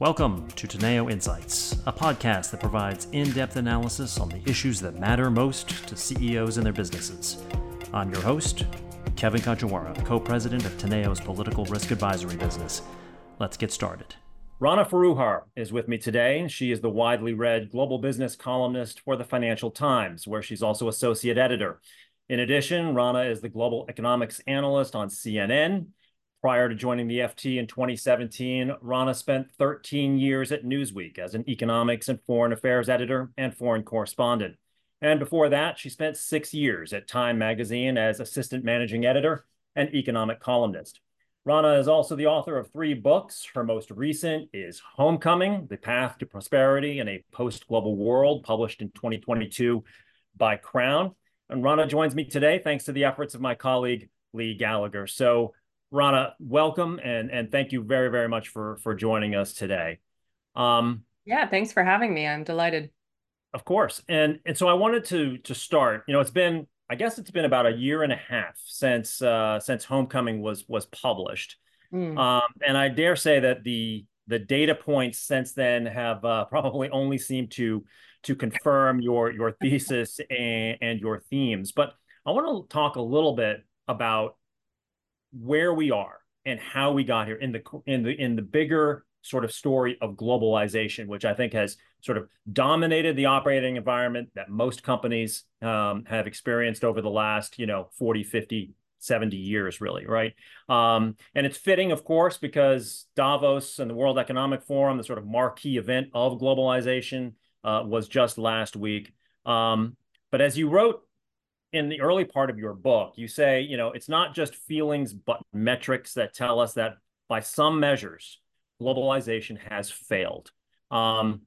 Welcome to Teneo Insights, a podcast that provides in depth analysis on the issues that matter most to CEOs and their businesses. I'm your host, Kevin Kajiwara, co president of Teneo's political risk advisory business. Let's get started. Rana Foroohar is with me today. She is the widely read global business columnist for the Financial Times, where she's also associate editor. In addition, Rana is the global economics analyst on CNN Prior to joining the FT in 2017, Rana spent 13 years at Newsweek as an economics and foreign affairs editor and foreign correspondent. And before that, she spent six years at Time magazine as assistant managing editor and economic columnist. Rana is also the author of three books. Her most recent is Homecoming, The Path to Prosperity in a Post-Global World, published in 2022 by Crown. And Rana joins me today thanks to the efforts of my colleague, Lee Gallagher. So Rana, welcome and and thank you very very much for for joining us today. Um, yeah, thanks for having me. I'm delighted. Of course, and and so I wanted to to start. You know, it's been I guess it's been about a year and a half since uh, since Homecoming was was published, mm. um, and I dare say that the the data points since then have uh, probably only seemed to to confirm your your thesis and, and your themes. But I want to talk a little bit about where we are and how we got here in the in the in the bigger sort of story of globalization, which I think has sort of dominated the operating environment that most companies um, have experienced over the last, you know, 40, 50, 70 years, really, right? Um, and it's fitting, of course, because Davos and the World Economic Forum, the sort of marquee event of globalization, uh, was just last week. Um, but as you wrote in the early part of your book, you say, you know, it's not just feelings, but metrics that tell us that by some measures, globalization has failed. Um,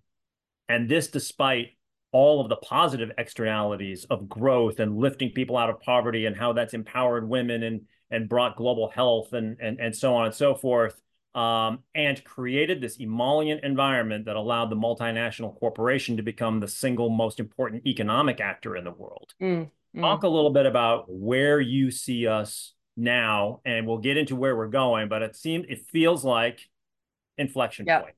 and this despite all of the positive externalities of growth and lifting people out of poverty and how that's empowered women and and brought global health and and, and so on and so forth. Um, and created this emollient environment that allowed the multinational corporation to become the single most important economic actor in the world. Mm. Mm. Talk a little bit about where you see us now, and we'll get into where we're going. But it seems it feels like inflection yep. point.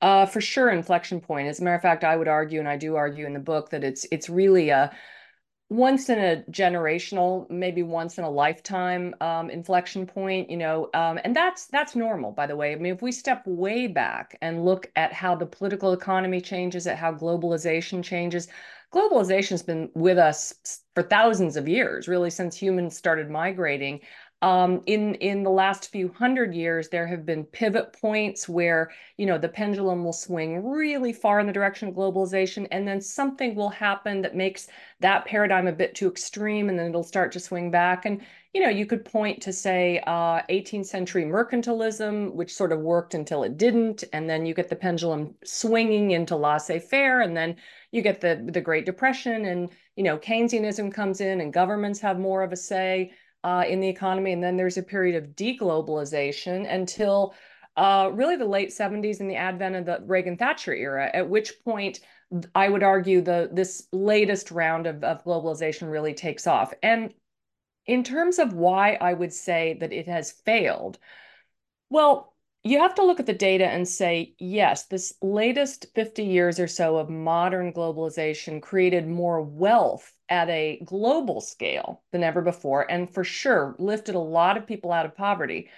Uh, for sure, inflection point. As a matter of fact, I would argue, and I do argue in the book, that it's it's really a once in a generational, maybe once in a lifetime um, inflection point. You know, um, and that's that's normal, by the way. I mean, if we step way back and look at how the political economy changes, at how globalization changes, globalization has been with us for thousands of years, really since humans started migrating. Um, in in the last few hundred years, there have been pivot points where you know the pendulum will swing really far in the direction of globalization, and then something will happen that makes that paradigm a bit too extreme, and then it'll start to swing back. And you know, you could point to say uh, 18th century mercantilism, which sort of worked until it didn't, and then you get the pendulum swinging into laissez-faire, and then you get the the Great Depression, and you know, Keynesianism comes in, and governments have more of a say uh, in the economy. And then there's a period of deglobalization until uh, really the late 70s and the advent of the Reagan Thatcher era, at which point I would argue the this latest round of, of globalization really takes off. And in terms of why I would say that it has failed, well, you have to look at the data and say, yes, this latest 50 years or so of modern globalization created more wealth at a global scale than ever before, and for sure lifted a lot of people out of poverty.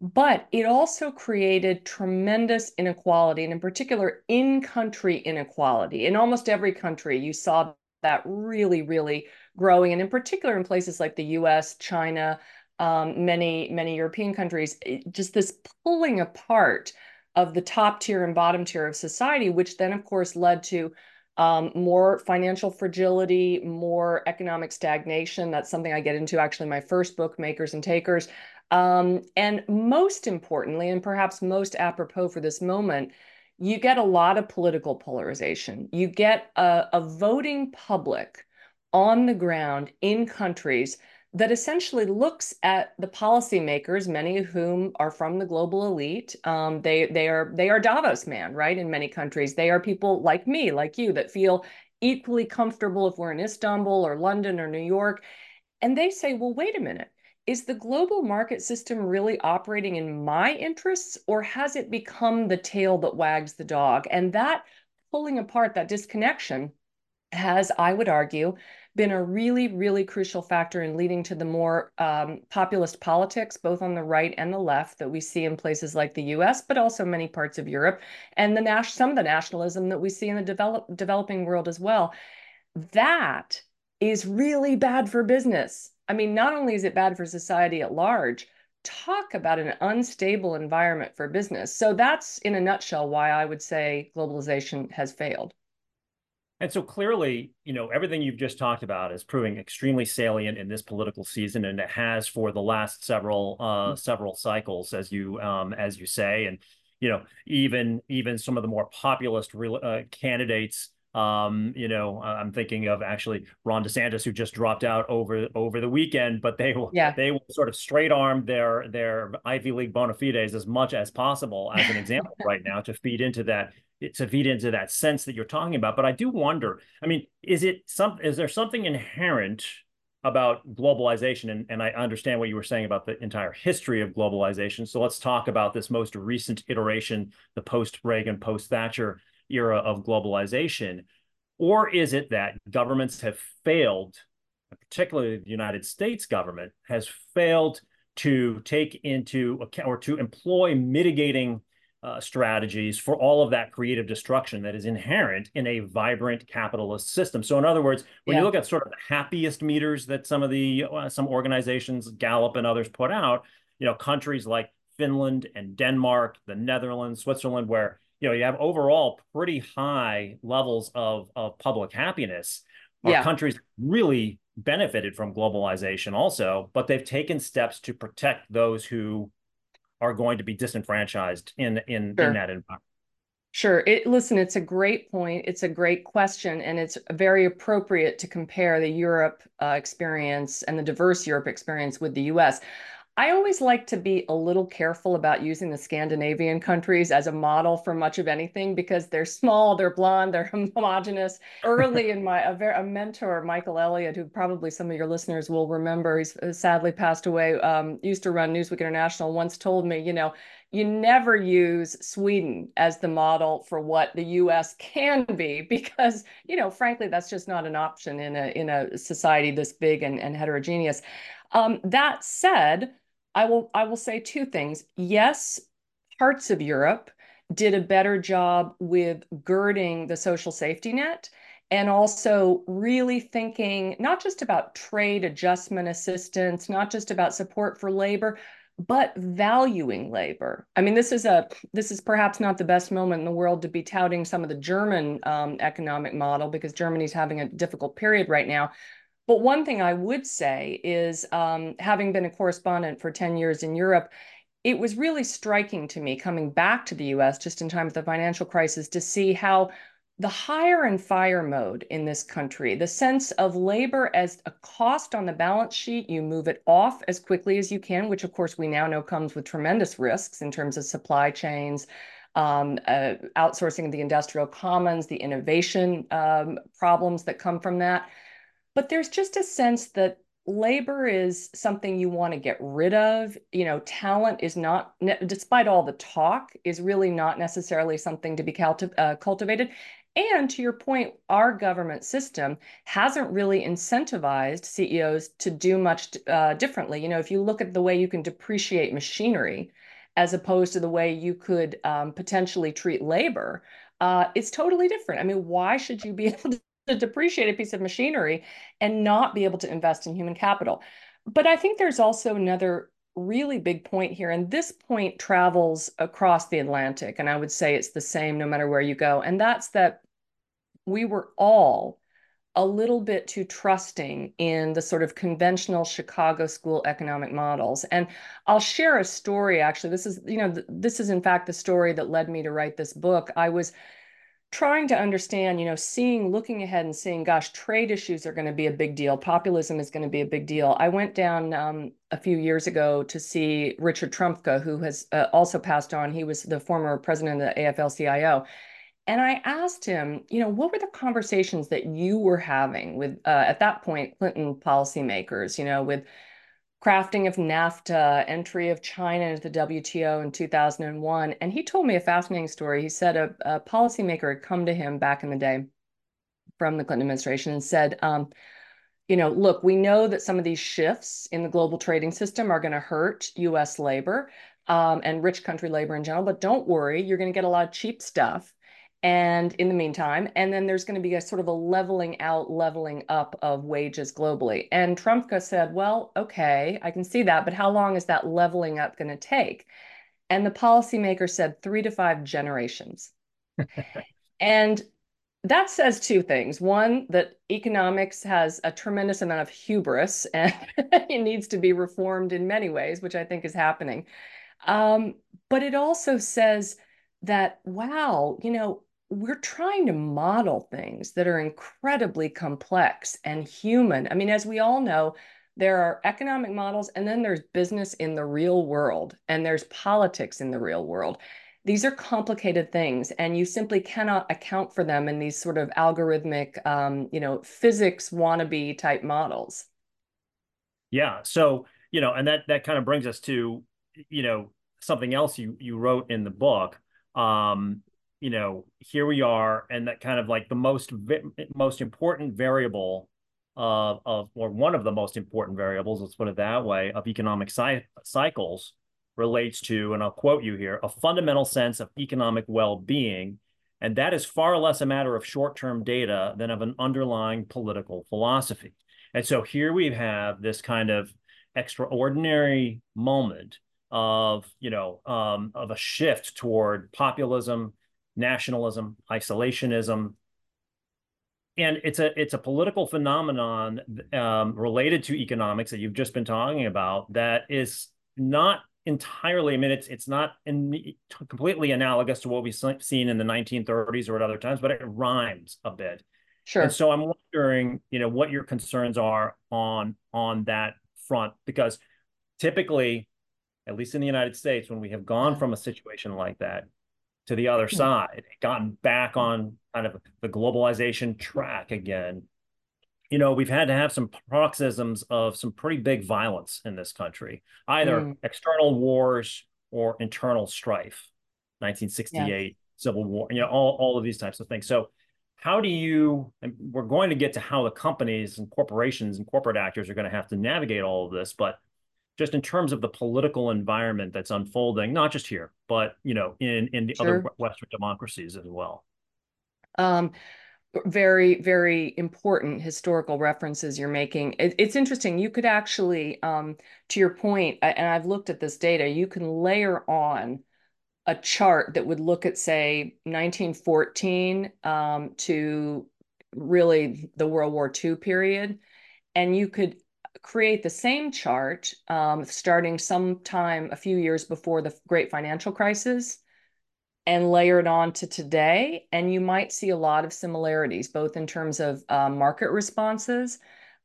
But it also created tremendous inequality, and in particular, in country inequality. In almost every country, you saw that really, really growing, and in particular in places like the US, China, um, many many European countries, just this pulling apart of the top tier and bottom tier of society, which then of course led to um, more financial fragility, more economic stagnation. That's something I get into actually in my first book, Makers and Takers. Um, and most importantly, and perhaps most apropos for this moment, you get a lot of political polarization. You get a, a voting public on the ground in countries that essentially looks at the policymakers, many of whom are from the global elite. Um, they they are they are Davos man, right? In many countries, they are people like me, like you, that feel equally comfortable if we're in Istanbul or London or New York, and they say, well, wait a minute. is the global market system really operating in my interests or has it become the tail that wags the dog? And that pulling apart, that disconnection has, I would argue, been a really, really crucial factor in leading to the more um, populist politics, both on the right and the left, that we see in places like the U.S., but also many parts of Europe, and the some of the nationalism that we see in the develop- developing world as well. That is really bad for business. I mean, not only is it bad for society at large, talk about an unstable environment for business. So that's in a nutshell why I would say globalization has failed. And so clearly, you know, everything you've just talked about is proving extremely salient in this political season, and it has for the last several uh, mm-hmm. several cycles, as you um, as you say, and you know, even even some of the more populist uh, candidates um, you know, I'm thinking of actually Ron DeSantis, who just dropped out over over the weekend, but they will yeah. they will sort of straight arm their their Ivy League bona fides as much as possible as an example right now to feed into that to feed into that sense that you're talking about. But I do wonder, I mean, is it some is there something inherent about globalization and, and I understand what you were saying about the entire history of globalization. So let's talk about this most recent iteration, the post Reagan, post Thatcher era of globalization? Or is it that governments have failed, particularly the United States government has failed to take into account or to employ mitigating uh, strategies for all of that creative destruction that is inherent in a vibrant capitalist system. So, in other words, when yeah. you look at sort of the happiest meters that some of the uh, some organizations, Gallup and others, put out, you know, countries like Finland and Denmark, the Netherlands, Switzerland, where you know you have overall pretty high levels of of public happiness our yeah. countries really benefited from globalization also but they've taken steps to protect those who are going to be disenfranchised in in sure. in that environment Sure. It, listen, it's a great point. It's a great question, and it's very appropriate to compare the Europe uh, experience and the diverse Europe experience with the U.S. I always like to be a little careful about using the Scandinavian countries as a model for much of anything because they're small, they're blonde, they're homogenous. Early in my a, a, mentor, Michael Elliott, who probably some of your listeners will remember, he's uh, sadly passed away. Um, used to run Newsweek International. Once told me, you know, you never use Sweden as the model for what the U.S. can be because, you know, frankly, that's just not an option in a in a society this big and, and heterogeneous. Um, that said I will I will say two things. Yes, parts of Europe did a better job with girding the social safety net and also really thinking not just about trade adjustment assistance, not just about support for labor, but valuing labor. I mean, this is a this is perhaps not the best moment in the world to be touting some of the German um, economic model because Germany's having a difficult period right now. But one thing I would say is, um, having been a correspondent for 10 years in Europe, it was really striking to me coming back to the US just in time of the financial crisis to see how the hire and fire mode in this country, the sense of labor as a cost on the balance sheet, you move it off as quickly as you can, which of course we now know comes with tremendous risks in terms of supply chains, um, uh, outsourcing of the industrial commons, the innovation um, problems that come from that. But there's just a sense that labor is something you want to get rid of. You know, talent is not, despite all the talk, is really not necessarily something to be culti- uh, cultivated. And to your point, our government system hasn't really incentivized CEOs to do much uh, differently. You know, if you look at the way you can depreciate machinery as opposed to the way you could um, potentially treat labor, uh, it's totally different. I mean, why should you be able to to depreciate a piece of machinery and not be able to invest in human capital. But I think there's also another really big point here, and this point travels across the Atlantic, and I would say it's the same no matter where you go, and that's that we were all a little bit too trusting in the sort of conventional Chicago school economic models. And I'll share a story actually. This is, you know, this is in fact the story that led me to write this book. I was trying to understand, you know, seeing, looking ahead and seeing, gosh, trade issues are going to be a big deal. Populism is going to be a big deal. I went down um, a few years ago to see Richard Trumka, who has uh, also passed on. He was the former president of the AFL-CIO. And I asked him, you know, what were the conversations that you were having with, uh, at that point, Clinton policymakers, you know, with crafting of NAFTA, entry of China into the WTO in 2001. And he told me a fascinating story. He said a, a policymaker had come to him back in the day from the Clinton administration and said, um, you know, look, we know that some of these shifts in the global trading system are going to hurt US labor um, and rich country labor in general, but don't worry, you're going to get a lot of cheap stuff and in the meantime and then there's going to be a sort of a leveling out leveling up of wages globally. And trumka said well okay i can see that but how long is that leveling up going to take? And the policymaker said three to five generations. And that says two things. One that economics has a tremendous amount of hubris and it needs to be reformed in many ways which i think is happening. Um, but it also says that wow you know we're trying to model things that are incredibly complex and human. I mean, as we all know, there are economic models and then there's business in the real world and there's politics in the real world. These are complicated things and you simply cannot account for them in these sort of algorithmic, um, you know, physics wannabe type models. Yeah. So, you know, and that that kind of brings us to, you know, something else you you wrote in the book um, you know, here we are, and that kind of like the most most important variable of of or one of the most important variables, let's put it that way, of economic cycles relates to, and I'll quote you here, a fundamental sense of economic well-being, and that is far less a matter of short-term data than of an underlying political philosophy. And so here we have this kind of extraordinary moment of you know um, of a shift toward populism nationalism, isolationism, and it's a it's a political phenomenon um, related to economics that you've just been talking about that is not entirely. I mean, it's it's not in, completely analogous to what we've seen in the 1930s or at other times, but it rhymes a bit. Sure. And so I'm wondering, you know, what your concerns are on on that front because typically, at least in the United States, when we have gone from a situation like that, to the other hmm. side, gotten back on kind of the globalization track again. You know, we've had to have some paroxysms of some pretty big violence in this country, either mm. external wars or internal strife. 1968 yeah. Civil War, you know, all, all of these types of things. So, how do you, and we're going to get to how the companies and corporations and corporate actors are going to have to navigate all of this, but just in terms of the political environment that's unfolding, not just here, but you know, in in the sure. other Western democracies as well. Um, very very important historical references you're making it, it's interesting you could actually um, to your point and i've looked at this data you can layer on a chart that would look at say 1914 um, to really the world war ii period and you could create the same chart um, starting sometime a few years before the great financial crisis and layer it on to today. And you might see a lot of similarities, both in terms of uh, market responses,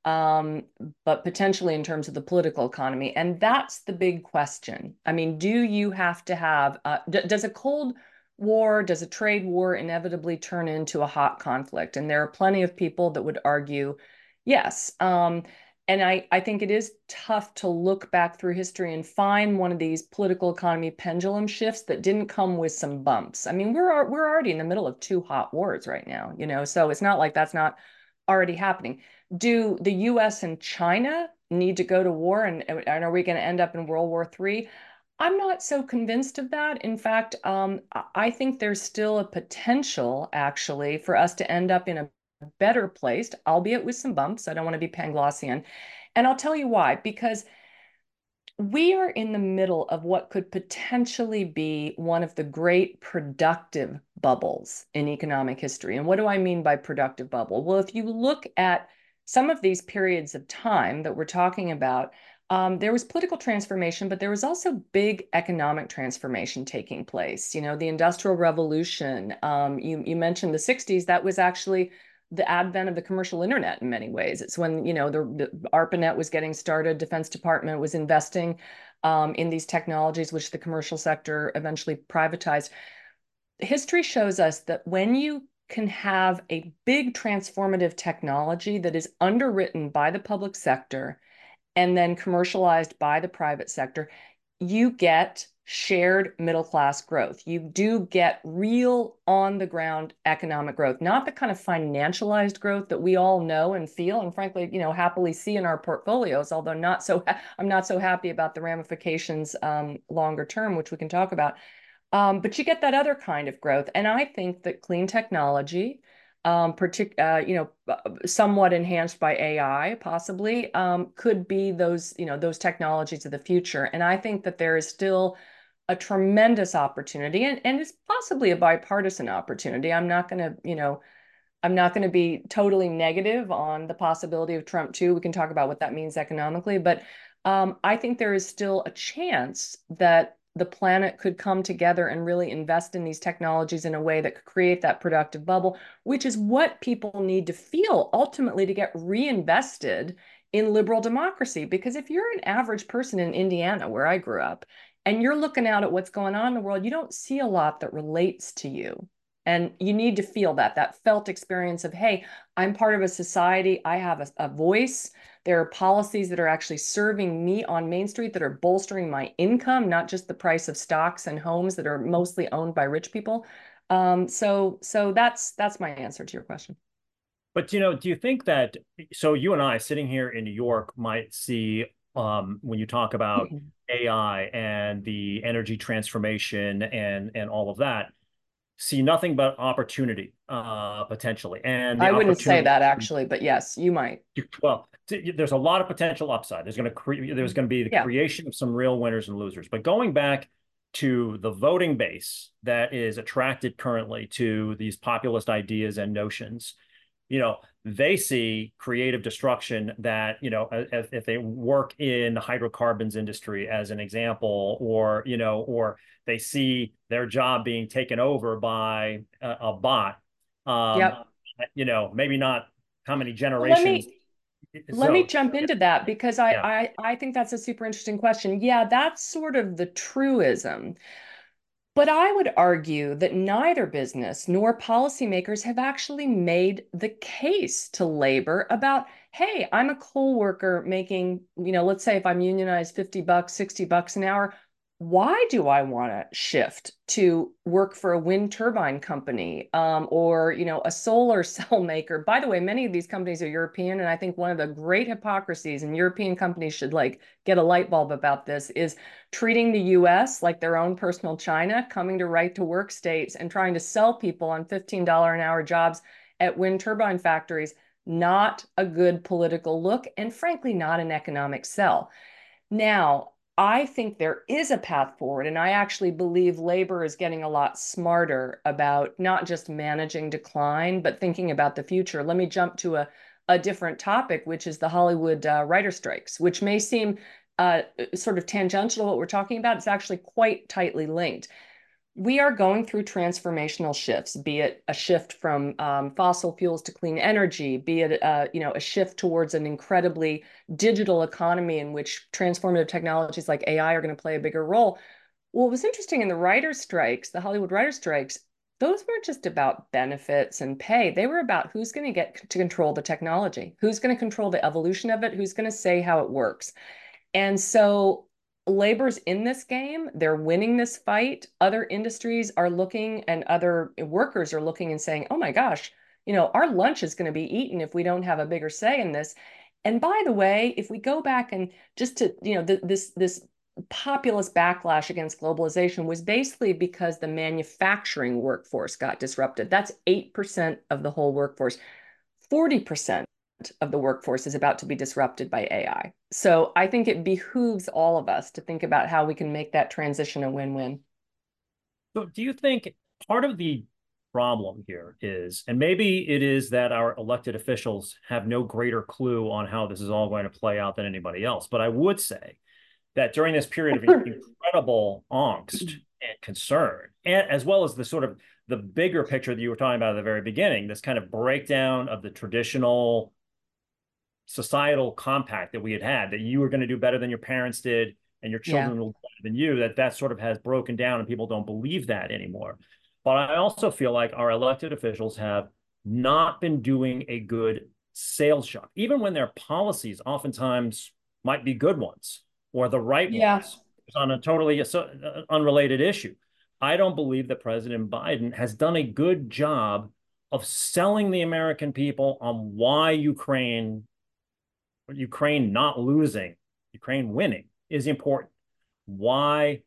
um, but potentially in terms of the political economy. And that's the big question. I mean, do you have to have, uh, does a Cold War, does a trade war inevitably turn into a hot conflict? And there are plenty of people that would argue yes. Um, and I, I think it is tough to look back through history and find one of these political economy pendulum shifts that didn't come with some bumps. I mean, we're we're already in the middle of two hot wars right now, you know, so it's not like that's not already happening. Do the U.S. and China need to go to war, and, and are we going to end up in World War III? I'm not so convinced of that. In fact, um, I think there's still a potential, actually, for us to end up in a better placed, albeit with some bumps. I don't want to be Panglossian. And I'll tell you why, because we are in the middle of what could potentially be one of the great productive bubbles in economic history. And what do I mean by productive bubble? Well, if you look at some of these periods of time that we're talking about, um, there was political transformation, but there was also big economic transformation taking place. You know, the Industrial Revolution. Um, you you mentioned the '60s. That was actually the advent of the commercial internet in many ways. It's when you know the, the ARPANET was getting started, Defense Department was investing um, in these technologies, which the commercial sector eventually privatized. History shows us that when you can have a big transformative technology that is underwritten by the public sector and then commercialized by the private sector, you get shared middle class growth. You do get real on the ground economic growth, not the kind of financialized growth that we all know and feel and frankly, you know, happily see in our portfolios, although not so I'm not so happy about the ramifications um, longer term, which we can talk about. Um, but you get that other kind of growth. And I think that clean technology, um, partic- uh, you know, uh, somewhat enhanced by AI, possibly, um, could be those, you know, those technologies of the future. And I think that there is still a tremendous opportunity, and and it's possibly a bipartisan opportunity. I'm not going to, you know, I'm not going to be totally negative on the possibility of Trump too. We can talk about what that means economically, but um, I think there is still a chance that the planet could come together and really invest in these technologies in a way that could create that productive bubble, which is what people need to feel ultimately to get reinvested in liberal democracy. Because if you're an average person in Indiana, where I grew up, and you're looking out at what's going on in the world, you don't see a lot that relates to you. And you need to feel that, that felt experience of, hey, I'm part of a society, I have a, a voice. There are policies that are actually serving me on Main Street that are bolstering my income, not just the price of stocks and homes that are mostly owned by rich people. Um, so, so that's that's my answer to your question. But you know, do you think that so you and I sitting here in New York might see um, when you talk about mm-hmm. AI and the energy transformation and and all of that, see nothing but opportunity uh, potentially. And I wouldn't say that actually, but yes, you might. Well, there's a lot of potential upside. There's going to create. There's going to be the yeah. creation of some real winners and losers. But going back to the voting base that is attracted currently to these populist ideas and notions, you know, they see creative destruction that you know if, if they work in the hydrocarbons industry as an example or you know or they see their job being taken over by a, a bot um yep. you know maybe not how many generations let me, so, let me jump into that because I, yeah. I i think that's a super interesting question yeah that's sort of the truism but I would argue that neither business nor policymakers have actually made the case to labor about, hey, I'm a coal worker making, you know, let's say if I'm unionized 50 bucks, 60 bucks an hour, why do I want to shift to work for a wind turbine company um, or you know a solar cell maker? By the way, many of these companies are European, and I think one of the great hypocrisies, and European companies should like get a light bulb about this, is treating the U.S. like their own personal China, coming to right to work states and trying to sell people on fifteen dollar an hour jobs at wind turbine factories. Not a good political look, and frankly, not an economic sell. Now, I think there is a path forward. And I actually believe labor is getting a lot smarter about not just managing decline, but thinking about the future. Let me jump to a, a different topic, which is the Hollywood uh, writer strikes, which may seem uh, sort of tangential to what we're talking about. It's actually quite tightly linked we are going through transformational shifts, be it a shift from um, fossil fuels to clean energy, be it uh, you know a shift towards an incredibly digital economy in which transformative technologies like AI are going to play a bigger role. What was interesting in the writers' strikes, the Hollywood writers' strikes, those weren't just about benefits and pay. They were about who's going to get to control the technology, who's going to control the evolution of it, who's going to say how it works. And so labor's in this game they're winning this fight other industries are looking and other workers are looking and saying oh my gosh you know our lunch is going to be eaten if we don't have a bigger say in this. And by the way if we go back and just to you know th- this this populist backlash against globalization was basically because the manufacturing workforce got disrupted. That's 8% of the whole workforce. 40% of the workforce is about to be disrupted by AI. So I think it behooves all of us to think about how we can make that transition a win-win. So do you think part of the problem here is, and maybe it is that our elected officials have no greater clue on how this is all going to play out than anybody else. But I would say that during this period of incredible angst and concern, and as well as the sort of the bigger picture that you were talking about at the very beginning, this kind of breakdown of the traditional societal compact that we had had that you were going to do better than your parents did and your children yeah. will do better than you that that sort of has broken down and people don't believe that anymore but i also feel like our elected officials have not been doing a good sales job even when their policies oftentimes might be good ones or the right yeah. ones on a totally uh, unrelated issue. I don't believe that President Biden has done a good job of selling the American people on why Ukraine, Ukraine not losing, Ukraine winning is important. Why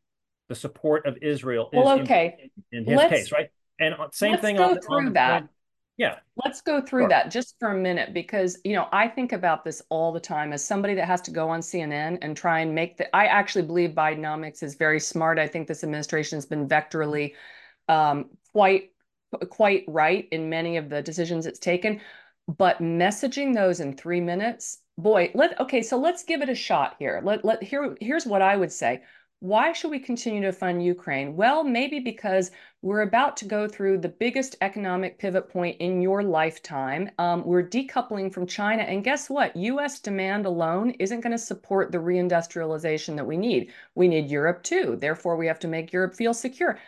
the support of Israel well, is okay. in, in his let's, case, right? And uh, same thing go on, through on that. Point, yeah. Let's go through sure. that just for a minute because, you know, I think about this all the time as somebody that has to go on CNN and try and make the. I actually believe Bidenomics is very smart. I think this administration has been vectorally um, quite quite right in many of the decisions it's taken. But messaging those in three minutes, boy, let okay, so let's give it a shot here. Let let here here's what I would say. Why should we continue to fund Ukraine? Well, maybe because we're about to go through the biggest economic pivot point in your lifetime. Um, we're decoupling from China. And guess what? US demand alone isn't going to support the reindustrialization that we need. We need Europe too. Therefore, we have to make Europe feel secure.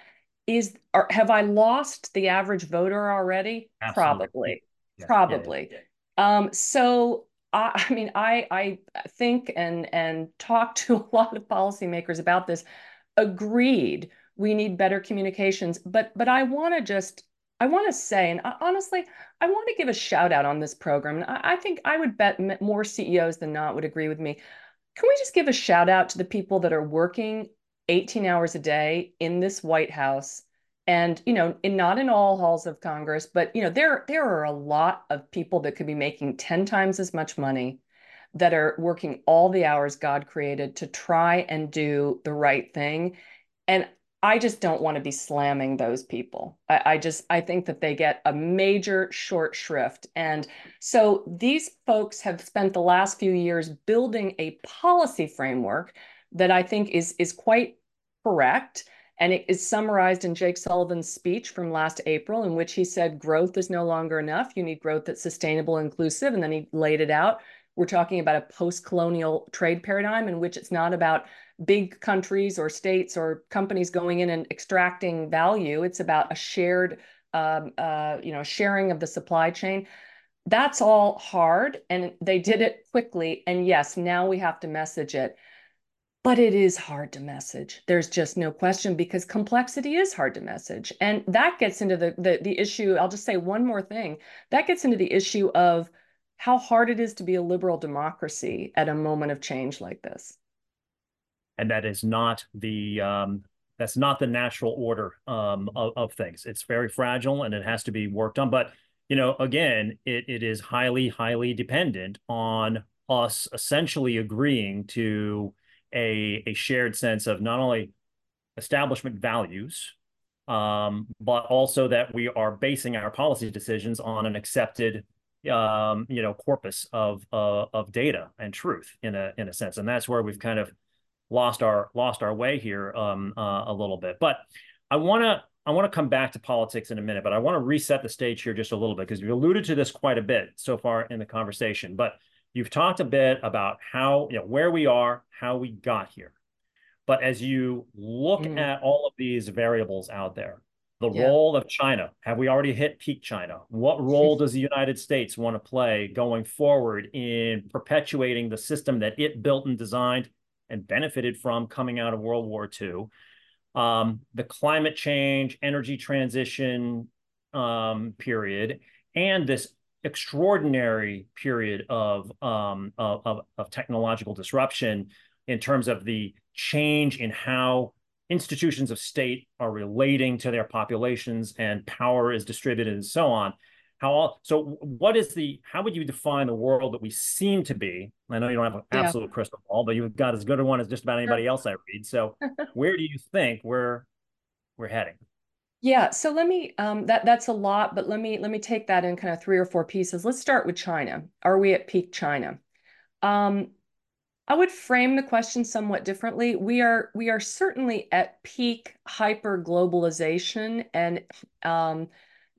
Is are, have I lost the average voter already? Absolutely. Probably. Yeah. Probably. Yeah. Yeah. Um, so I, I mean, I I think and and talk to a lot of policymakers about this. Agreed, we need better communications, but but I want to just I want to say, and I, honestly, I want to give a shout out on this program. And I, I think I would bet more CEOs than not would agree with me. Can we just give a shout out to the people that are working 18 hours a day in this White House? And you know in not in all halls of congress but you know there there are a lot of people that could be making 10 times as much money that are working all the hours god created to try and do the right thing. And i just don't want to be slamming those people. I, I just i think that they get a major short shrift. And so these folks have spent the last few years building a policy framework that i think is is quite correct and it is summarized in Jake Sullivan's speech from last April, in which he said growth is no longer enough. You need growth that's sustainable, and inclusive. And then he laid it out. We're talking about a post colonial trade paradigm in which it's not about big countries or states or companies going in and extracting value. It's about a shared, um, uh, you know, sharing of the supply chain. That's all hard. And they did it quickly. And yes, now we have to message it but it is hard to message there's just no question because complexity is hard to message and that gets into the, the the issue i'll just say one more thing that gets into the issue of how hard it is to be a liberal democracy at a moment of change like this. And that is not the um, that's not the natural order um, of, of things. It's very fragile and it has to be worked on but you know again it, it is highly highly dependent on us essentially agreeing to a, a shared sense of not only establishment values, um, but also that we are basing our policy decisions on an accepted um, you know corpus of uh, of data and truth in a in a sense, and that's where we've kind of lost our lost our way here um, uh, a little bit. But I want to I want to come back to politics in a minute, but I want to reset the stage here just a little bit because you alluded to this quite a bit so far in the conversation. But You've talked a bit about how, you know, where we are, how we got here. But as you look mm. at all of these variables out there, the yeah. role of China, have we already hit peak China? What role does the United States want to play going forward in perpetuating the system that it built and designed and benefited from coming out of World War II? Um, the climate change, energy transition um, period, and this extraordinary period of, um, of, of technological disruption in terms of the change in how institutions of state are relating to their populations and power is distributed and so on. How all, so what is the how would you define the world that we seem to be? I know you don't have an absolute yeah. crystal ball but you've got as good a one as just about anybody else i read. So where do you think we're we're heading yeah, so let me um, that that's a lot, but let me let me take that in kind of three or four pieces. Let's start with China. Are we at peak China? Um, I would frame the question somewhat differently. We are we are certainly at peak hyper globalization and um,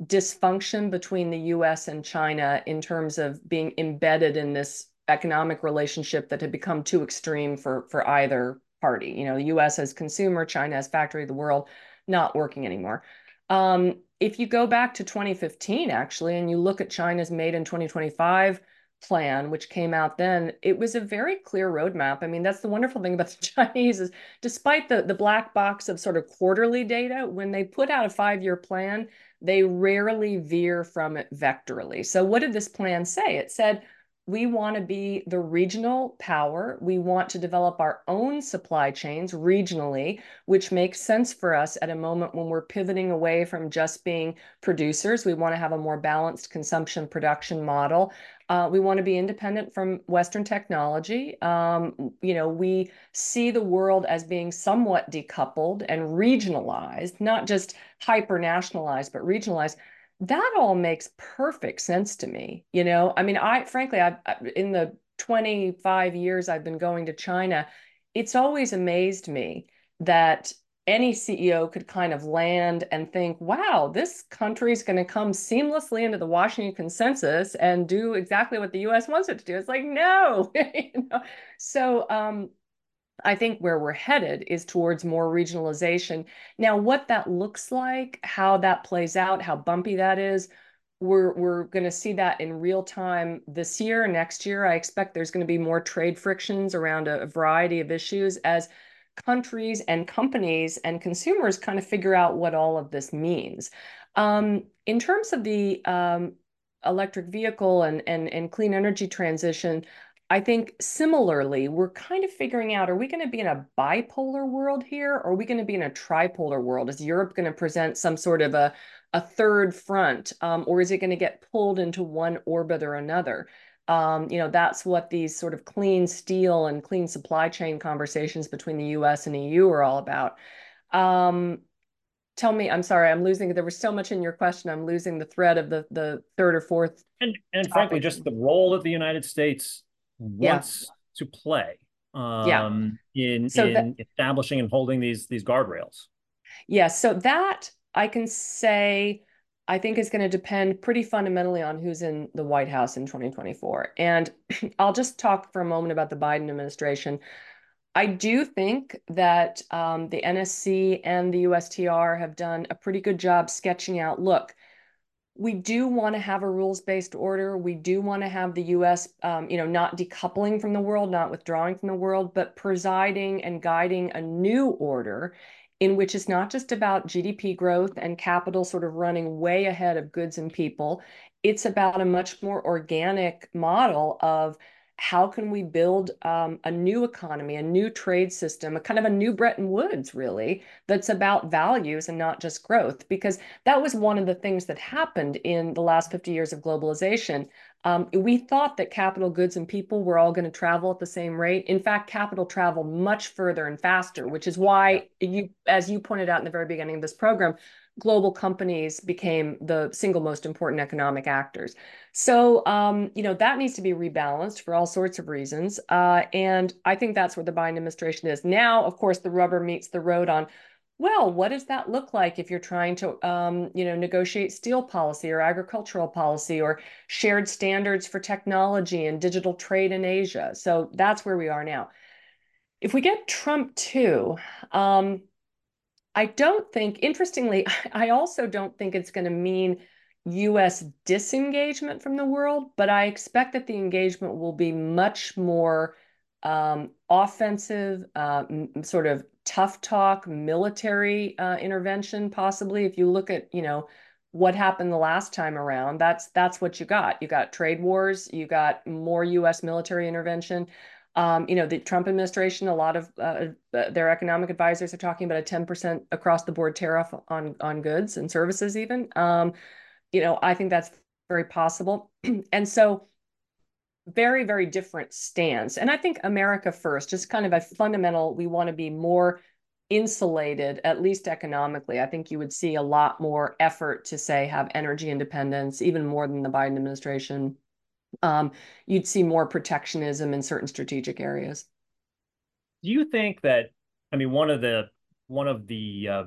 dysfunction between the U.S. and China in terms of being embedded in this economic relationship that had become too extreme for for either party. You know, the U.S. as consumer, China as factory of the world not working anymore. Um, if you go back to 2015, actually, and you look at China's Made in 2025 plan, which came out then, it was a very clear roadmap. I mean, that's the wonderful thing about the Chinese is despite the, the black box of sort of quarterly data, when they put out a five-year plan, they rarely veer from it vectorally. So what did this plan say? It said, we want to be the regional power. We want to develop our own supply chains regionally, which makes sense for us at a moment when we're pivoting away from just being producers. We want to have a more balanced consumption production model. Uh, we want to be independent from Western technology. Um, you know, we see the world as being somewhat decoupled and regionalized, not just hyper nationalized, but regionalized that all makes perfect sense to me. You know, I mean, I frankly, I've in the 25 years I've been going to China, it's always amazed me that any CEO could kind of land and think, wow, this country is going to come seamlessly into the Washington consensus and do exactly what the US wants it to do. It's like, no. you know? So um, I think where we're headed is towards more regionalization. Now, what that looks like, how that plays out, how bumpy that is, we're we're going to see that in real time this year, next year. I expect there's going to be more trade frictions around a, a variety of issues as countries and companies and consumers kind of figure out what all of this means. Um, in terms of the um, electric vehicle and, and, and clean energy transition, I think similarly, we're kind of figuring out, are we going to be in a bipolar world here? Or are we going to be in a tripolar world? Is Europe going to present some sort of a, a third front? Um, or is it going to get pulled into one orbit or another? Um, you know, that's what these sort of clean steel and clean supply chain conversations between the US and EU are all about. Um, tell me, I'm sorry, I'm losing, there was so much in your question, I'm losing the thread of the, the third or fourth. And, and frankly, just the role that the United States wants yeah. to play um, yeah. in, so in that, establishing and holding these these guardrails. Yeah, so that I can say I think is going to depend pretty fundamentally on who's in the White House in 2024. And I'll just talk for a moment about the Biden administration. I do think that um, the NSC and the USTR have done a pretty good job sketching out look, we do want to have a rules-based order. We do want to have the U.S., um, you know, not decoupling from the world, not withdrawing from the world, but presiding and guiding a new order in which it's not just about GDP growth and capital sort of running way ahead of goods and people. It's about a much more organic model of how can we build um, a new economy, a new trade system, a kind of a new Bretton Woods, really, that's about values and not just growth? Because that was one of the things that happened in the last 50 years of globalization. Um, we thought that capital, goods, and people were all going to travel at the same rate. In fact, capital traveled much further and faster, which is why you, as you pointed out in the very beginning of this program, global companies became the single most important economic actors. So, um, you know, that needs to be rebalanced for all sorts of reasons. Uh, and I think that's where the Biden administration is. Now, of course, the rubber meets the road on, well, what does that look like if you're trying to, um, you know, negotiate steel policy or agricultural policy or shared standards for technology and digital trade in Asia? So that's where we are now. If we get Trump too, um, I don't think, interestingly, I also don't think it's going to mean US disengagement from the world, but I expect that the engagement will be much more um, offensive, uh, sort of tough talk, military uh, intervention, possibly. If you look at, you know, what happened the last time around, that's that's what you got. You got trade wars, you got more U.S. military intervention. Um, you know, the Trump administration, a lot of uh, uh their economic advisors are talking about a 10% across the board tariff on, on goods and services, even. Um, you know, I think that's very possible. and so, very, very different stance. And I think America first, just kind of a fundamental, we want to be more insulated, at least economically. I think you would see a lot more effort to say have energy independence, even more than the Biden administration um, you'd see more protectionism in certain strategic areas. Do you think that? I mean, one of the one of the uh,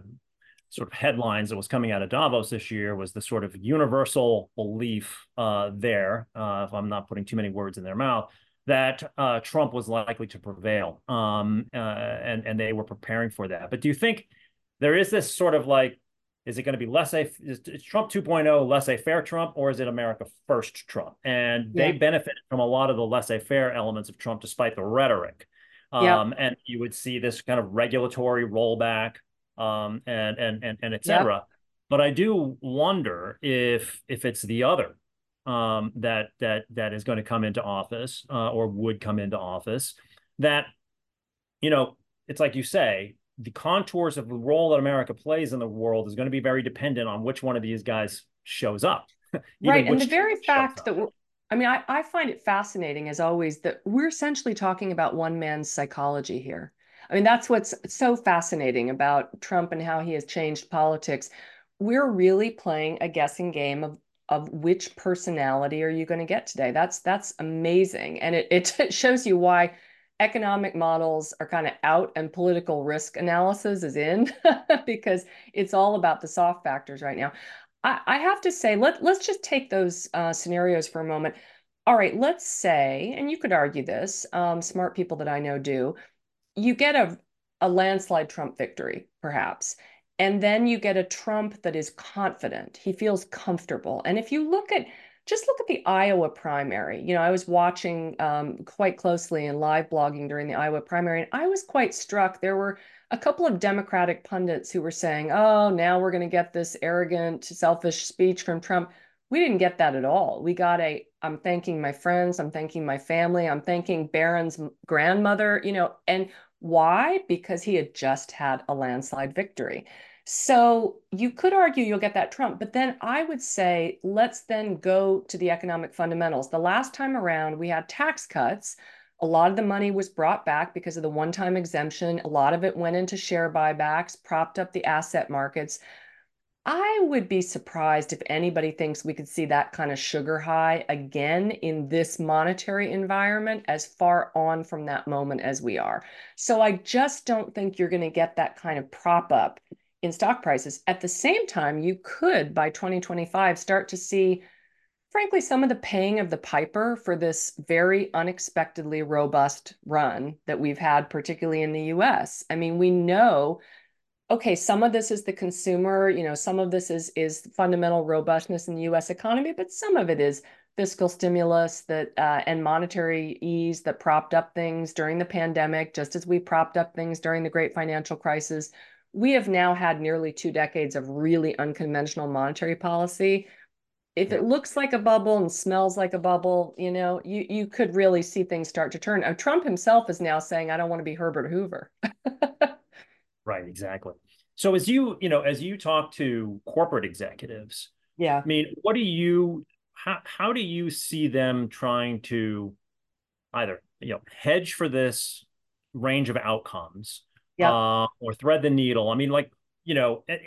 sort of headlines that was coming out of Davos this year was the sort of universal belief uh, there, uh, if I'm not putting too many words in their mouth, that uh, Trump was likely to prevail, um, uh, and and they were preparing for that. But do you think there is this sort of like is it going to be less a is Trump 2.0 laissez-faire Trump or is it America first Trump? And they yeah. benefited from a lot of the laissez-faire elements of Trump despite the rhetoric. Um, And you would see this kind of regulatory rollback um, and and and and et cetera. Yep. But I do wonder if if it's the other um, that that that is going to come into office uh, or would come into office. That you know, it's like you say, the contours of the role that America plays in the world is going to be very dependent on which one of these guys shows up. right, and the very fact that I mean, I, I find it fascinating as always that we're essentially talking about one man's psychology here. I mean, that's what's so fascinating about Trump and how he has changed politics. We're really playing a guessing game of of which personality are you going to get today. That's that's amazing, and it it shows you why economic models are kind of out and political risk analysis is in because it's all about the soft factors right now. I, I have to say, let let's just take those uh, scenarios for a moment. All right, let's say, and you could argue this, um, smart people that I know do, you get a a landslide Trump victory, perhaps. And then you get a Trump that is confident. He feels comfortable. And if you look at just look at the Iowa primary. You know, I was watching um, quite closely and live blogging during the Iowa primary, and I was quite struck. There were a couple of Democratic pundits who were saying, oh, now we're going to get this arrogant, selfish speech from Trump. We didn't get that at all. We got a, I'm thanking my friends, I'm thanking my family, I'm thanking Barron's grandmother, you know, and why? Because he had just had a landslide victory. So you could argue you'll get that Trump, but then I would say let's then go to the economic fundamentals. The last time around, we had tax cuts. A lot of the money was brought back because of the one time exemption. A lot of it went into share buybacks, propped up the asset markets. I would be surprised if anybody thinks we could see that kind of sugar high again in this monetary environment as far on from that moment as we are. So I just don't think you're going to get that kind of prop up in stock prices. At the same time, you could by 2025 start to see, frankly, some of the paying of the piper for this very unexpectedly robust run that we've had, particularly in the US. I mean, we know okay, some of this is the consumer, you know, some of this is is fundamental robustness in the U.S. economy, but some of it is fiscal stimulus that uh, and monetary ease that propped up things during the pandemic, just as we propped up things during the great financial crisis. We have now had nearly two decades of really unconventional monetary policy. If it looks like a bubble and smells like a bubble, you know, you you could really see things start to turn. And Trump himself is now saying, "I don't want to be Herbert Hoover." Right, exactly. So as you, you know, as you talk to corporate executives, yeah. I mean, what do you how how do you see them trying to either, you know, hedge for this range of outcomes yeah. uh, or thread the needle? I mean, like, you know, and,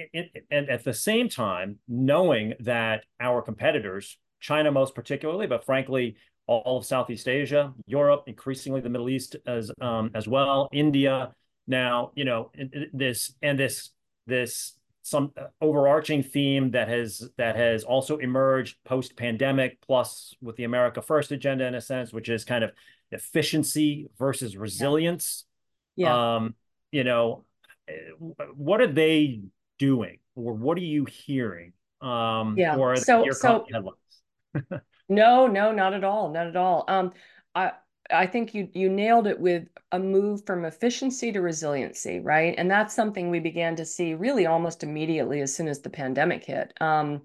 and at the same time, knowing that our competitors, China most particularly, but frankly, all of Southeast Asia, Europe, increasingly the Middle East as um, as well, India, now, you know, this and this this some overarching theme that has that has also emerged post pandemic plus with the America First agenda in a sense, which is kind of efficiency versus resilience. Yeah. yeah. Um, you know, what are they doing or what are you hearing? Um, yeah. Or so, so no, no, not at all. Not at all. Um, I, I think you you nailed it with a move from efficiency to resiliency, right? And that's something we began to see really almost immediately as soon as the pandemic hit. Um,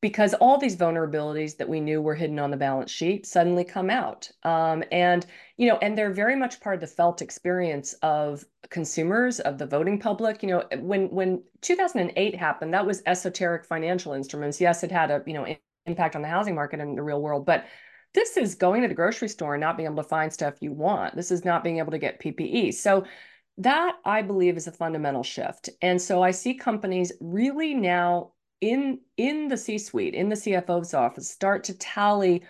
because all these vulnerabilities that we knew were hidden on the balance sheet suddenly come out. Um, and, you know, and they're very much part of the felt experience of consumers, of the voting public. You know, when when 2008 happened, that was esoteric financial instruments. Yes, it had a, you know, impact on the housing market in the real world, but this is going to the grocery store and not being able to find stuff you want. This is not being able to get PPE. So that I believe is a fundamental shift. And so I see companies really now in in the C-suite, in the CFO's office, start to tally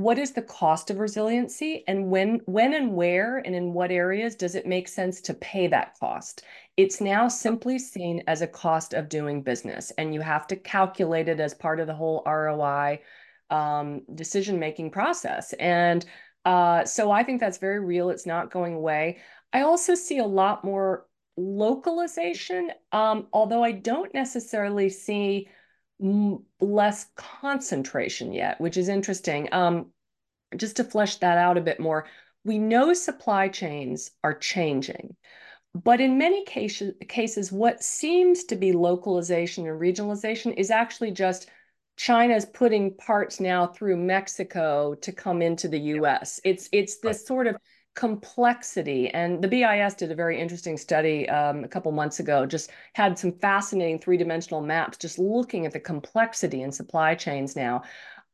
what is the cost of resiliency and when when and where and in what areas does it make sense to pay that cost it's now simply seen as a cost of doing business and you have to calculate it as part of the whole roi um, decision making process. And uh, so I think that's very real. It's not going away. I also see a lot more localization, um, although I don't necessarily see less concentration yet, which is interesting. Um, just to flesh that out a bit more, we know supply chains are changing. But in many cases, cases, what seems to be localization and regionalization is actually just China's putting parts now through Mexico to come into the US. It's it's this right. sort of complexity. And the BIS did a very interesting study um, a couple months ago, just had some fascinating three dimensional maps, just looking at the complexity in supply chains now.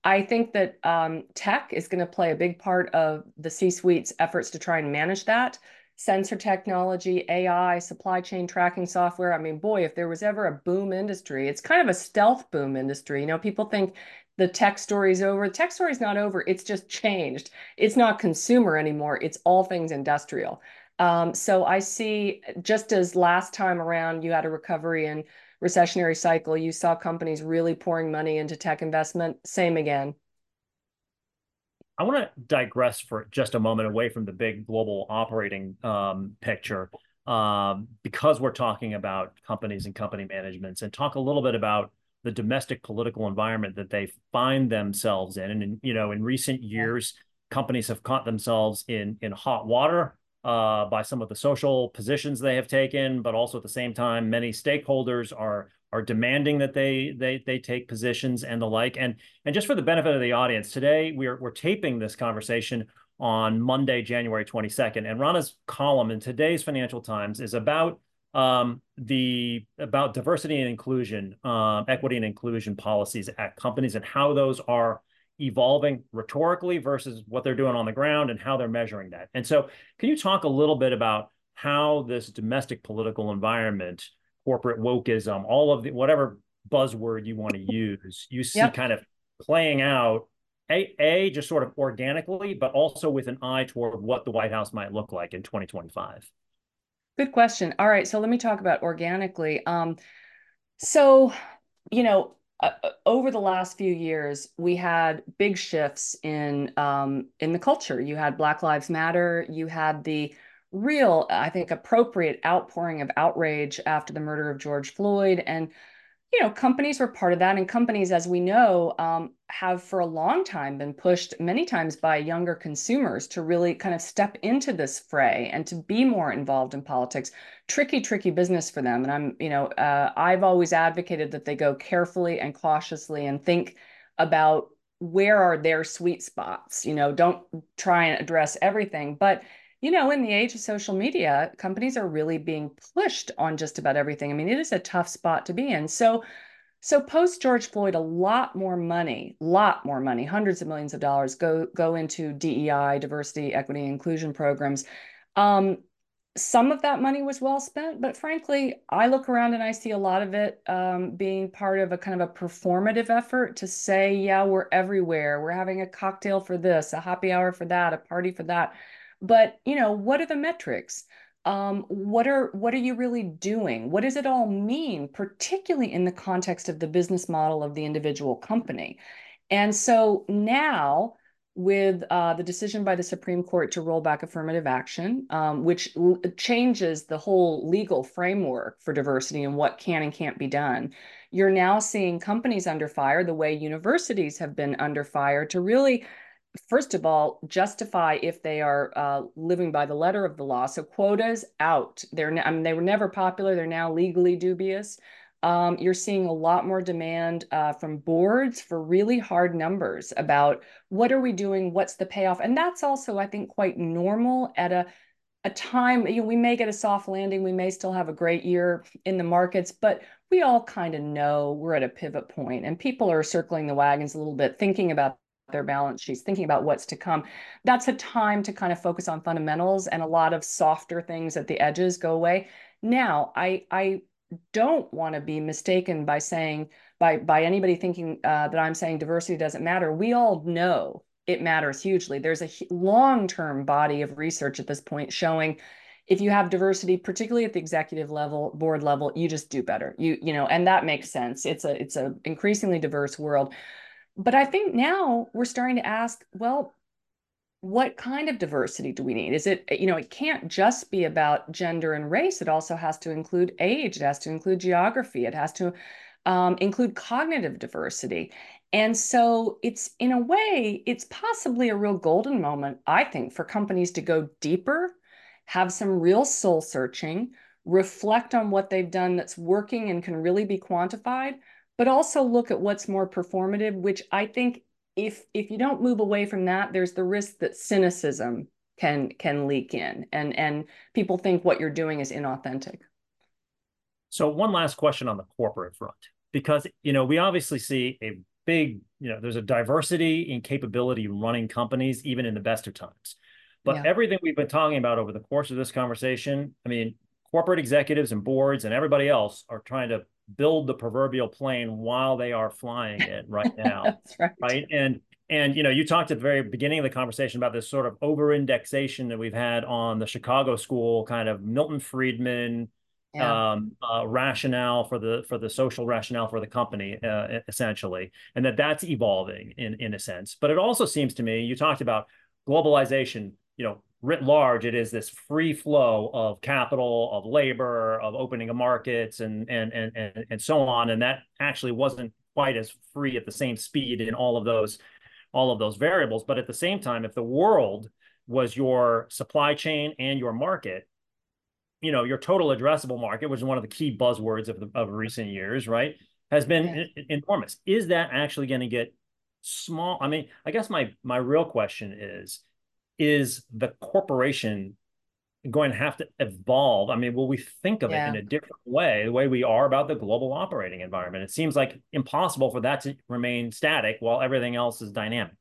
I think that um, tech is going to play a big part of the C suite's efforts to try and manage that. Sensor technology, AI, supply chain tracking software. I mean, boy, if there was ever a boom industry, it's kind of a stealth boom industry. You know, people think the tech story is over. The tech story is not over. It's just changed. It's not consumer anymore. It's all things industrial. Um, so I see just as last time around you had a recovery and recessionary cycle, you saw companies really pouring money into tech investment. Same again. I want to digress for just a moment away from the big global operating um, picture um, because we're talking about companies and company managements and talk a little bit about the domestic political environment that they find themselves in. And, in, you know, in recent years, companies have caught themselves in in hot water uh, by some of the social positions they have taken, but also at the same time, many stakeholders are are demanding that they they they take positions and the like. And and just for the benefit of the audience, today we're we're taping this conversation on Monday, January 22nd. And Rana's column in today's Financial Times is about um, the about diversity and inclusion, uh, equity and inclusion policies at companies and how those are evolving rhetorically versus what they're doing on the ground and how they're measuring that. And so, can you talk a little bit about how this domestic political environment, corporate wokeism, all of the whatever buzzword you want to use, you see yep. kind of playing out a, a just sort of organically, but also with an eye toward what the White House might look like in 2025. Good question. All right, so let me talk about organically. Um, so, you know, uh, uh, over the last few years, we had big shifts in um, in the culture. You had Black Lives Matter. You had the real, I think, appropriate outpouring of outrage after the murder of George Floyd, and you know, companies were part of that. And companies, as we know, um, have for a long time been pushed many times by younger consumers to really kind of step into this fray and to be more involved in politics. Tricky, tricky business for them. And I'm, you know, uh, I've always advocated that they go carefully and cautiously and think about where are their sweet spots. You know, don't try and address everything. But you know, in the age of social media, companies are really being pushed on just about everything. I mean, it is a tough spot to be in. So, so post George Floyd, a lot more money, a lot more money, hundreds of millions of dollars go go into DEI, diversity, equity, inclusion programs. Um, some of that money was well spent, but frankly, I look around and I see a lot of it um, being part of a kind of a performative effort to say, yeah, we're everywhere. We're having a cocktail for this, a happy hour for that, a party for that but you know what are the metrics um, what are what are you really doing what does it all mean particularly in the context of the business model of the individual company and so now with uh, the decision by the Supreme Court to roll back affirmative action, um, which l- changes the whole legal framework for diversity and what can and can't be done. You're now seeing companies under fire the way universities have been under fire to really first of all, justify if they are uh, living by the letter of the law. So quotas out. They're I mean, they were never popular. They're now legally dubious. Um, you're seeing a lot more demand uh, from boards for really hard numbers about what are we doing, what's the payoff, and that's also, I think, quite normal at a a time. You know, we may get a soft landing, we may still have a great year in the markets, but we all kind of know we're at a pivot point, and people are circling the wagons a little bit, thinking about their balance sheets, thinking about what's to come. That's a time to kind of focus on fundamentals and a lot of softer things at the edges go away. Now, I I don't want to be mistaken by saying by by anybody thinking uh, that I'm saying diversity doesn't matter. We all know it matters hugely. There's a long-term body of research at this point showing if you have diversity particularly at the executive level board level you just do better you you know and that makes sense it's a it's a increasingly diverse world but I think now we're starting to ask, well, what kind of diversity do we need? Is it, you know, it can't just be about gender and race. It also has to include age. It has to include geography. It has to um, include cognitive diversity. And so it's, in a way, it's possibly a real golden moment, I think, for companies to go deeper, have some real soul searching, reflect on what they've done that's working and can really be quantified, but also look at what's more performative, which I think if if you don't move away from that, there's the risk that cynicism can can leak in and and people think what you're doing is inauthentic. So one last question on the corporate front, because you know we obviously see a big you know there's a diversity in capability running companies even in the best of times. But yeah. everything we've been talking about over the course of this conversation, I mean, corporate executives and boards and everybody else are trying to build the proverbial plane while they are flying it right now. Right. Right. And and you know, you talked at the very beginning of the conversation about this sort of over indexation that we've had on the Chicago school kind of Milton Friedman yeah. um, uh, rationale for the for the social rationale for the company uh, essentially, and that that's evolving in in a sense. But it also seems to me you talked about globalization. You know, writ large, it is this free flow of capital, of labor, of opening of markets, and and and and so on. And that actually wasn't quite as free at the same speed in all of those all of those variables. But at the same time, if the world was your supply chain and your market, you know, your total addressable market, which is one of the key buzzwords of the, of recent years, right, has been yeah. enormous. Is that actually going to get small? I mean, I guess my my real question is is the corporation going to have to evolve? I mean, will we think of yeah. it in a different way, the way we are about the global operating environment? It seems like impossible for that to remain static while everything else is dynamic.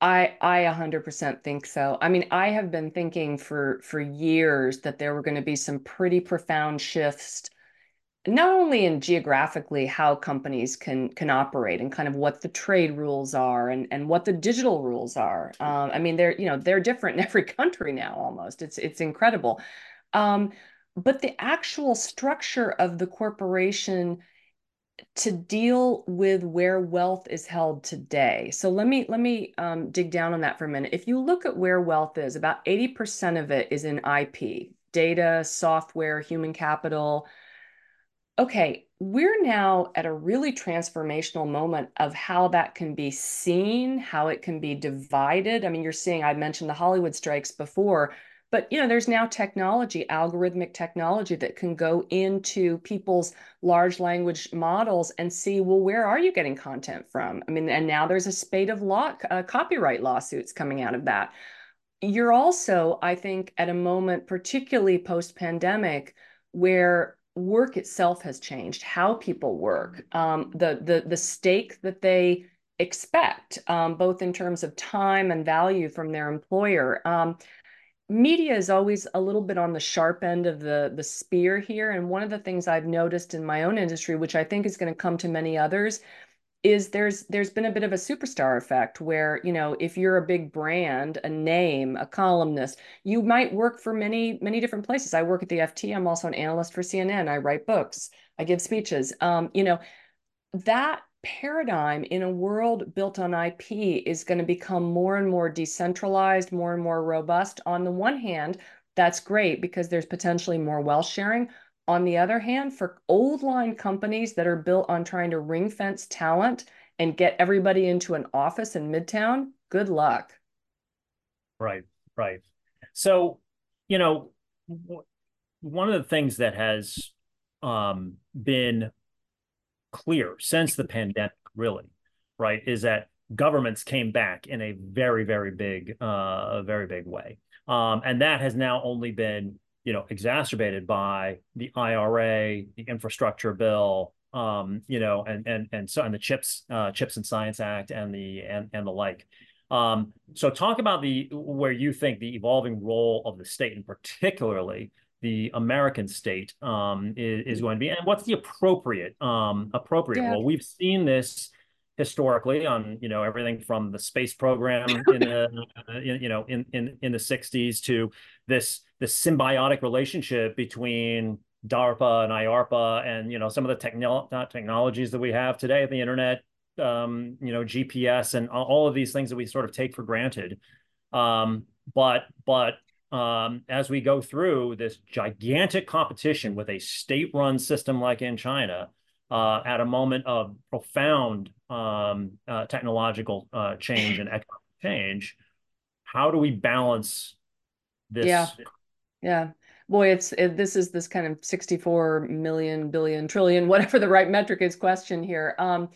I I 100% think so. I mean, I have been thinking for for years that there were going to be some pretty profound shifts not only in geographically how companies can can operate and kind of what the trade rules are and and what the digital rules are. Um, I mean, they're you know they're different in every country now almost. It's it's incredible, um, but the actual structure of the corporation to deal with where wealth is held today. So let me let me um, dig down on that for a minute. If you look at where wealth is, about 80% of it is in IP, data, software, human capital, okay, we're now at a really transformational moment of how that can be seen, how it can be divided. I mean, you're seeing, I mentioned the Hollywood strikes before, but you know, there's now technology, algorithmic technology that can go into people's large language models and see, well, where are you getting content from? I mean, and now there's a spate of law, uh, copyright lawsuits coming out of that. You're also, I think, at a moment, particularly post pandemic, where work itself has changed, how people work, um, the the the stake that they expect, um, both in terms of time and value from their employer. Um, media is always a little bit on the sharp end of the the spear here, and one of the things I've noticed in my own industry, which I think is going to come to many others, is there's there's been a bit of a superstar effect where you know if you're a big brand a name a columnist you might work for many many different places. I work at the ft i'm also an analyst for cnn i write books. I give speeches. Um, you know that paradigm in a world built on ip is going to become more and more decentralized more and more robust. On the one hand that's great because there's potentially more wealth sharing on the other hand, for old line companies that are built on trying to ring fence talent and get everybody into an office in Midtown, good luck. Right, right. So, you know, one of the things that has um, been clear since the pandemic, really, right, is that governments came back in a very, very big, uh, very big way, um, and that has now only been you know, exacerbated by the IRA, the infrastructure bill, um, you know, and and and so and the Chips uh, Chips and Science Act and the and and the like. Um, so talk about the where you think the evolving role of the state, and particularly the American state, um, is, is going to be, and what's the appropriate um, appropriate yeah. role? We've seen this historically on you know everything from the space program in the you know in in in the 60s to this this symbiotic relationship between DARPA and IARPA and you know some of the techno- technologies that we have today, the internet, um, you know GPS and all of these things that we sort of take for granted. Um, but but um, as we go through this gigantic competition with a state-run system like in China, uh, at a moment of profound um, uh, technological uh, change and economic change, how do we balance this? Yeah, yeah. Boy, it's it, this is this kind of 64 million, billion, trillion, whatever the right metric is question here. Um,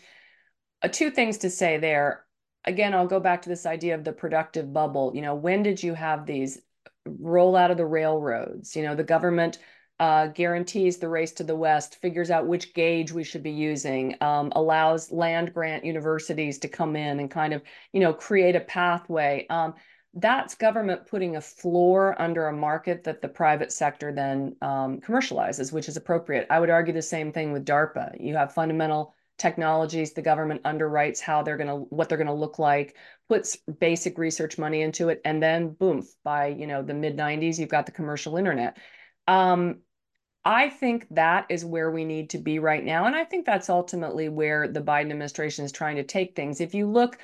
uh, two things to say there. Again, I'll go back to this idea of the productive bubble. You know, when did you have these roll out of the railroads? You know, the government uh, guarantees the race to the west, figures out which gauge we should be using, um, allows land grant universities to come in and kind of, you know, create a pathway. Um, that's government putting a floor under a market that the private sector then um, commercializes, which is appropriate. I would argue the same thing with DARPA. You have fundamental technologies, the government underwrites how they're going to, what they're going to look like, puts basic research money into it, and then boom, by you know the mid 90s, you've got the commercial internet. Um, I think that is where we need to be right now. And I think that's ultimately where the Biden administration is trying to take things. If you look,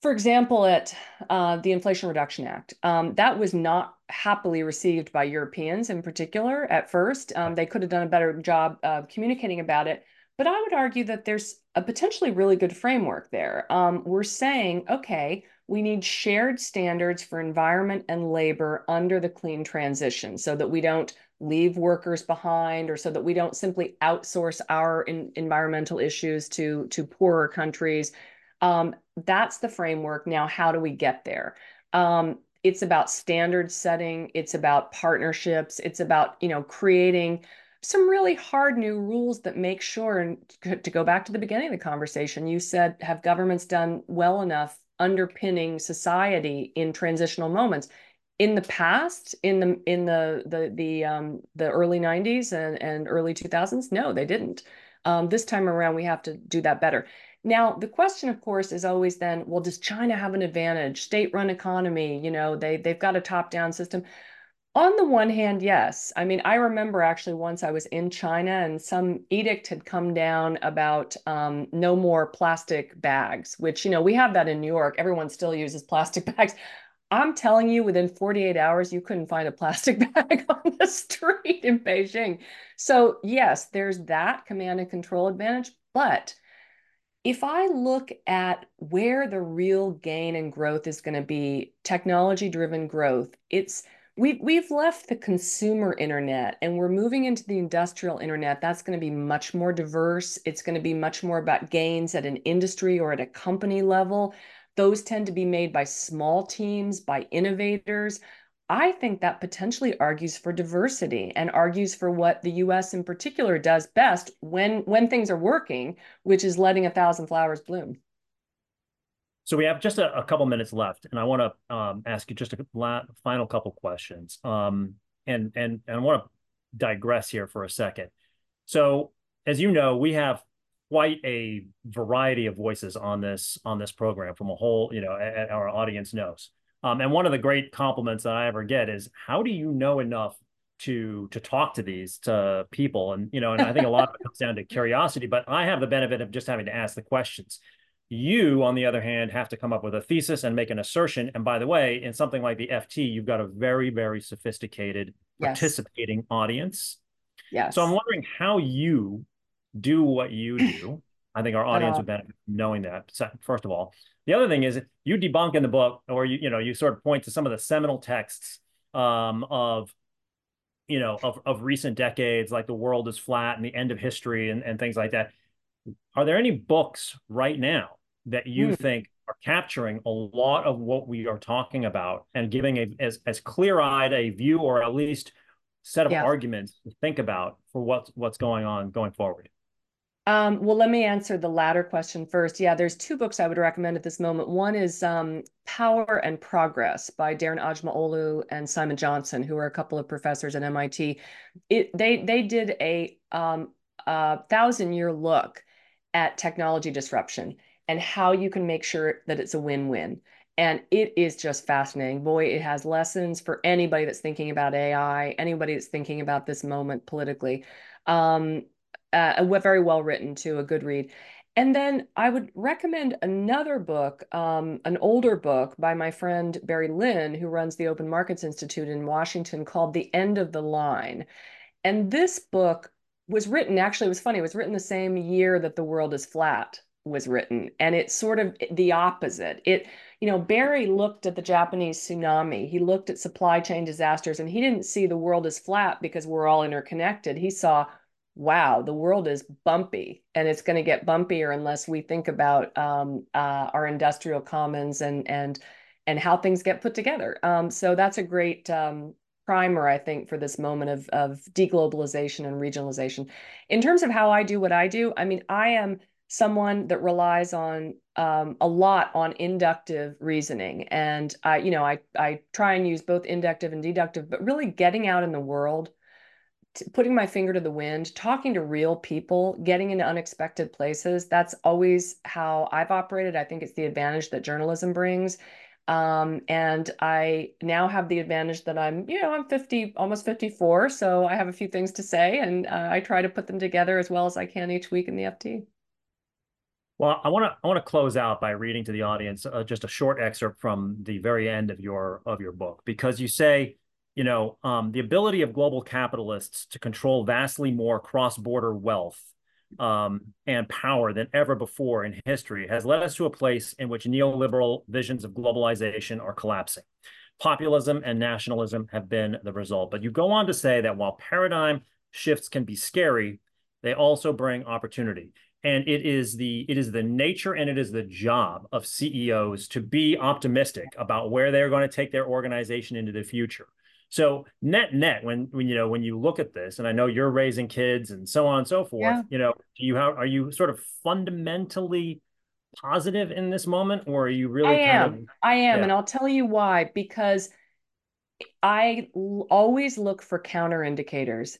for example, at uh, the Inflation Reduction Act, um, that was not happily received by Europeans in particular at first. Um, they could have done a better job of communicating about it. But I would argue that there's a potentially really good framework there. Um, we're saying, okay, we need shared standards for environment and labor under the clean transition so that we don't leave workers behind or so that we don't simply outsource our in, environmental issues to to poorer countries um, that's the framework. Now how do we get there? Um, it's about standard setting. It's about partnerships. It's about you know creating some really hard new rules that make sure and to go back to the beginning of the conversation you said have governments done well enough underpinning society in transitional moments? In the past in the in the the the um the early 90s and, and early 2000s no they didn't. Um, this time around we have to do that better now the question of course is always then well does china have an advantage state run economy you know they they've got a top down system on the one hand yes i mean i remember actually once i was in china and some edict had come down about um, no more plastic bags which you know we have that in new york everyone still uses plastic bags I'm telling you, within 48 hours, you couldn't find a plastic bag on the street in Beijing. So, yes, there's that command and control advantage. But if I look at where the real gain and growth is going to be, technology driven growth, it's we've, we've left the consumer internet and we're moving into the industrial internet. That's going to be much more diverse. It's going to be much more about gains at an industry or at a company level. Those tend to be made by small teams, by innovators. I think that potentially argues for diversity and argues for what the US in particular does best when when things are working, which is letting a thousand flowers bloom. So we have just a, a couple minutes left, and I want to um, ask you just a la- final couple questions. Um, and and and I want to digress here for a second. So as you know, we have quite a variety of voices on this on this program from a whole, you know, our audience knows. Um, and one of the great compliments that I ever get is, how do you know enough to to talk to these to people? And you know, and I think a lot of it comes down to curiosity. But I have the benefit of just having to ask the questions. You, on the other hand, have to come up with a thesis and make an assertion. And by the way, in something like the FT, you've got a very, very sophisticated yes. participating audience. Yes. So I'm wondering how you do what you do. I think our audience uh, would benefit from knowing that. So, First of all, the other thing is you debunk in the book, or you you know you sort of point to some of the seminal texts um, of you know of of recent decades, like the world is flat and the end of history and and things like that. Are there any books right now that you hmm. think are capturing a lot of what we are talking about and giving a as as clear eyed a view or at least set of yeah. arguments to think about for what's what's going on going forward? Um, well, let me answer the latter question first. Yeah, there's two books I would recommend at this moment. One is um, Power and Progress by Daron Acemoglu and Simon Johnson, who are a couple of professors at MIT. It, they they did a, um, a thousand year look at technology disruption and how you can make sure that it's a win-win. And it is just fascinating. Boy, it has lessons for anybody that's thinking about AI, anybody that's thinking about this moment politically. Um, uh, very well written too, a good read. And then I would recommend another book, um, an older book by my friend Barry Lynn, who runs the Open Markets Institute in Washington, called The End of the Line. And this book was written, actually, it was funny, it was written the same year that The World is Flat was written. And it's sort of the opposite. It, you know, Barry looked at the Japanese tsunami, he looked at supply chain disasters, and he didn't see the world as flat because we're all interconnected. He saw wow, the world is bumpy and it's going to get bumpier unless we think about um, uh, our industrial commons and and and how things get put together. Um, so that's a great um, primer, I think, for this moment of of deglobalization and regionalization. In terms of how I do what I do, I mean, I am someone that relies on um, a lot on inductive reasoning, and I, you know, I I try and use both inductive and deductive, but really getting out in the world putting my finger to the wind, talking to real people, getting into unexpected places. That's always how I've operated. I think it's the advantage that journalism brings. Um, and I now have the advantage that I'm, you know, I'm 50, almost 54. So I have a few things to say and uh, I try to put them together as well as I can each week in the FT. Well, I want to I want to close out by reading to the audience uh, just a short excerpt from the very end of your of your book because you say you know, um, the ability of global capitalists to control vastly more cross-border wealth um, and power than ever before in history has led us to a place in which neoliberal visions of globalization are collapsing. Populism and nationalism have been the result. But you go on to say that while paradigm shifts can be scary, they also bring opportunity. And it is the it is the nature and it is the job of CEOs to be optimistic about where they're going to take their organization into the future. So net net, when when you know when you look at this, and I know you're raising kids and so on and so forth, yeah. you know, do you have are you sort of fundamentally positive in this moment, or are you really? I am. Of, I am, yeah. and I'll tell you why. Because I always look for counter indicators.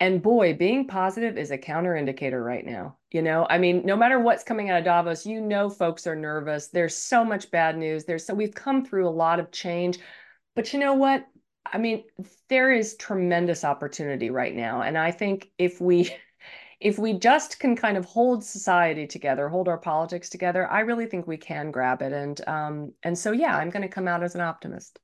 And boy, being positive is a counter indicator right now. You know, I mean, no matter what's coming out of Davos, you know, folks are nervous. There's so much bad news. There's so we've come through a lot of change. But you know what? I mean, there is tremendous opportunity right now. And I think if we if we just can kind of hold society together, hold our politics together, I really think we can grab it. And um, and so yeah, I'm going to come out as an optimist.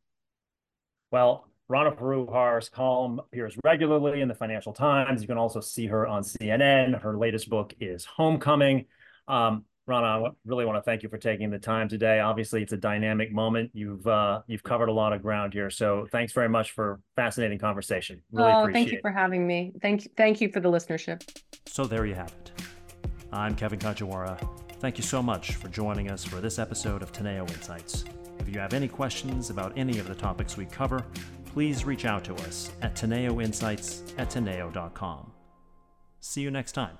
Well, Rana Foroohar's column appears regularly in the Financial Times. You can also see her on CNN. Her latest book is Homecoming. Um, Rana, I really want to thank you for taking the time today. Obviously, it's a dynamic moment. You've uh, you've covered a lot of ground here, so thanks very much for fascinating conversation. Really oh, thank you for having me. Thank you, thank you for the listenership. So there you have it. I'm Kevin Kajiwara. Thank you so much for joining us for this episode of Teneo Insights. If you have any questions about any of the topics we cover, please reach out to us at teneoinsights at teneo.com. See you next time.